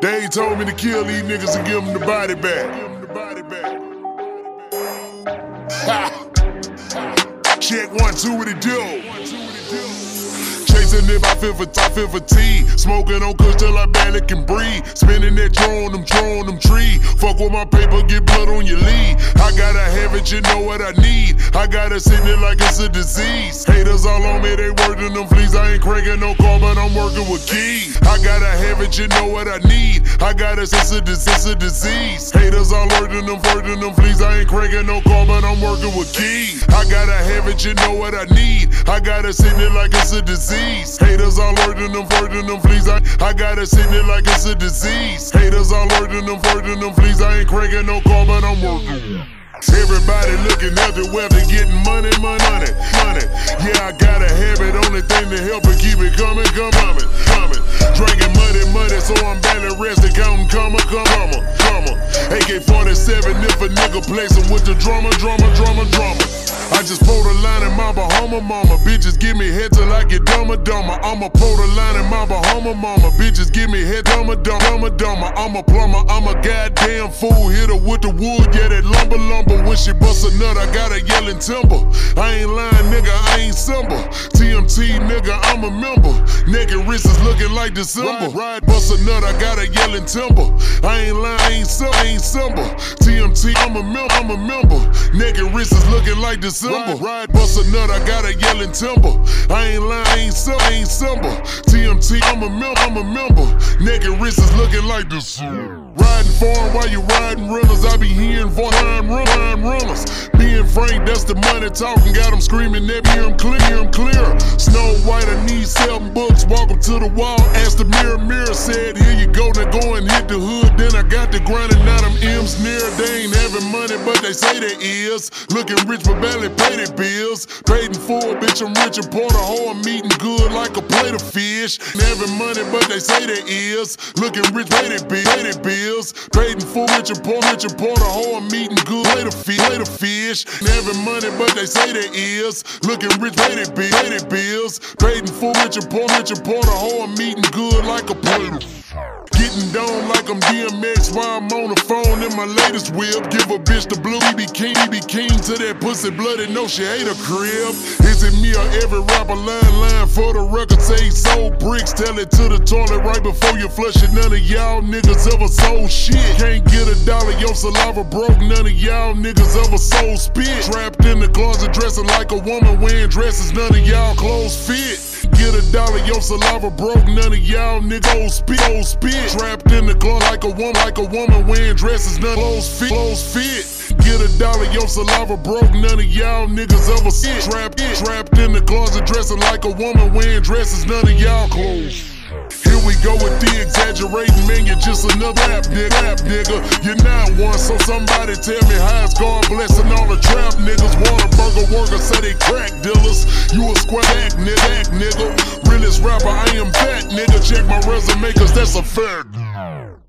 They told me to kill these niggas and give them the body back. Check one, two, what it do? Chasing if I feel for I feel fatigue. Smoking on kush till I barely can breathe. Spinning that drone, them drone, them tree. Fuck with my paper, get blood on your lead. I gotta have it, you know what I need. I gotta sit there like it's a disease. Haters all on me, they working them fleas. I ain't cranking no car, but I'm working with keys. I gotta have you know what I need. I gotta it's a, it's a disease. Haters all working them, working them fleas. I ain't cranking no car, but I'm working with keys. I gotta have it, you know what I need. I gotta sit there like it's a disease. Haters all alerting them, flirting them fleas. I, I got it sitting there like it's a disease. Haters all alerting them, flirting them fleas. I ain't cranking no car, but I'm working. Everybody looking the weather, getting money, money, money, money. Yeah, I got a habit, only thing to help it keep it coming, coming. So I'm barely resting, comma, comma, comma. AK 47 if a nigga plays him with the drama, drama, drama, drama. I just pulled a line in my Bahama mama. Bitches give me head till I get dumber, dumber. I'ma pull the line in my Bahama mama. Bitches give me head dumber, dumber, dumber. I'm a plumber, I'm a goddamn fool. Hit her with the wood, yeah, that lumber, lumber. When she bust a nut, I got a yelling timber. I ain't lying, nigga, I ain't Simba. TMT, nigga, I'm a member. Naked wrists is looking like December. Ride, ride, bust a nut, I got a yelling timber. I ain't lying, I ain't Simba, I ain't Simba. TMT, I'm a member, I'm a member. Naked wrists is looking like December. December. Ride, ride, bust a nut, I got a yelling timber. I ain't lying, I ain't Simba, I ain't Simba. TMT, I'm a member, I'm a member. Naked wrist is looking like this. Riding foreign while you riding runners, I be hearing for nine run, runners. Being frank, that's the money talking. Got them screaming, that hear them clear, hear them clear. Snow White, I need seven books. To the wall, the mirror, mirror said, Here you go, now go and hit the hood. Now near. They ain't having money, but they say they is. Looking rich, but barely pay their bills. In full, bitch, I'm rich and poor. The hoe I'm eating good like a plate of fish. Having money, but they say they is. Looking rich, pay their bills. Pay their bills. In full, rich and poor, rich and poor. The hoe I'm eating good, plate of fish. Plate of fish. Having money, but they say they is. Looking rich, pay their bills. Pay their bills. In full, rich and poor, rich and poor. The hoe I'm eating good like a plate of Getting down like I'm DMX while I'm on the phone in my latest whip. Give a bitch the blue, he be king, to that pussy blooded. No, she hate a crib. Is it me or every rapper line line for the record? Say sold bricks, tell it to the toilet right before you flush it. None of y'all niggas ever sold shit. Can't get a dollar, your saliva broke. None of y'all niggas ever sold spit. Trapped in the closet dressing like a woman wearing dresses. None of y'all clothes fit. Get a dollar, your saliva broke. None of y'all niggas spit, old spit. Trapped in the club like a woman, like a woman wearing dresses. None clothes fit, clothes fit. Get a dollar, your saliva broke. None of y'all niggas ever sit. Trapped, trapped in the closet dressing like a woman wearing dresses. None of y'all clothes. Here we go with the exaggerating, man. You're just another app nigga, app nigga. You're not one, so somebody tell me how it's God blessing all the trap niggas. Whataburger workers say they crack dealers. You a square act nigga, act nigga. Cause that's a fact.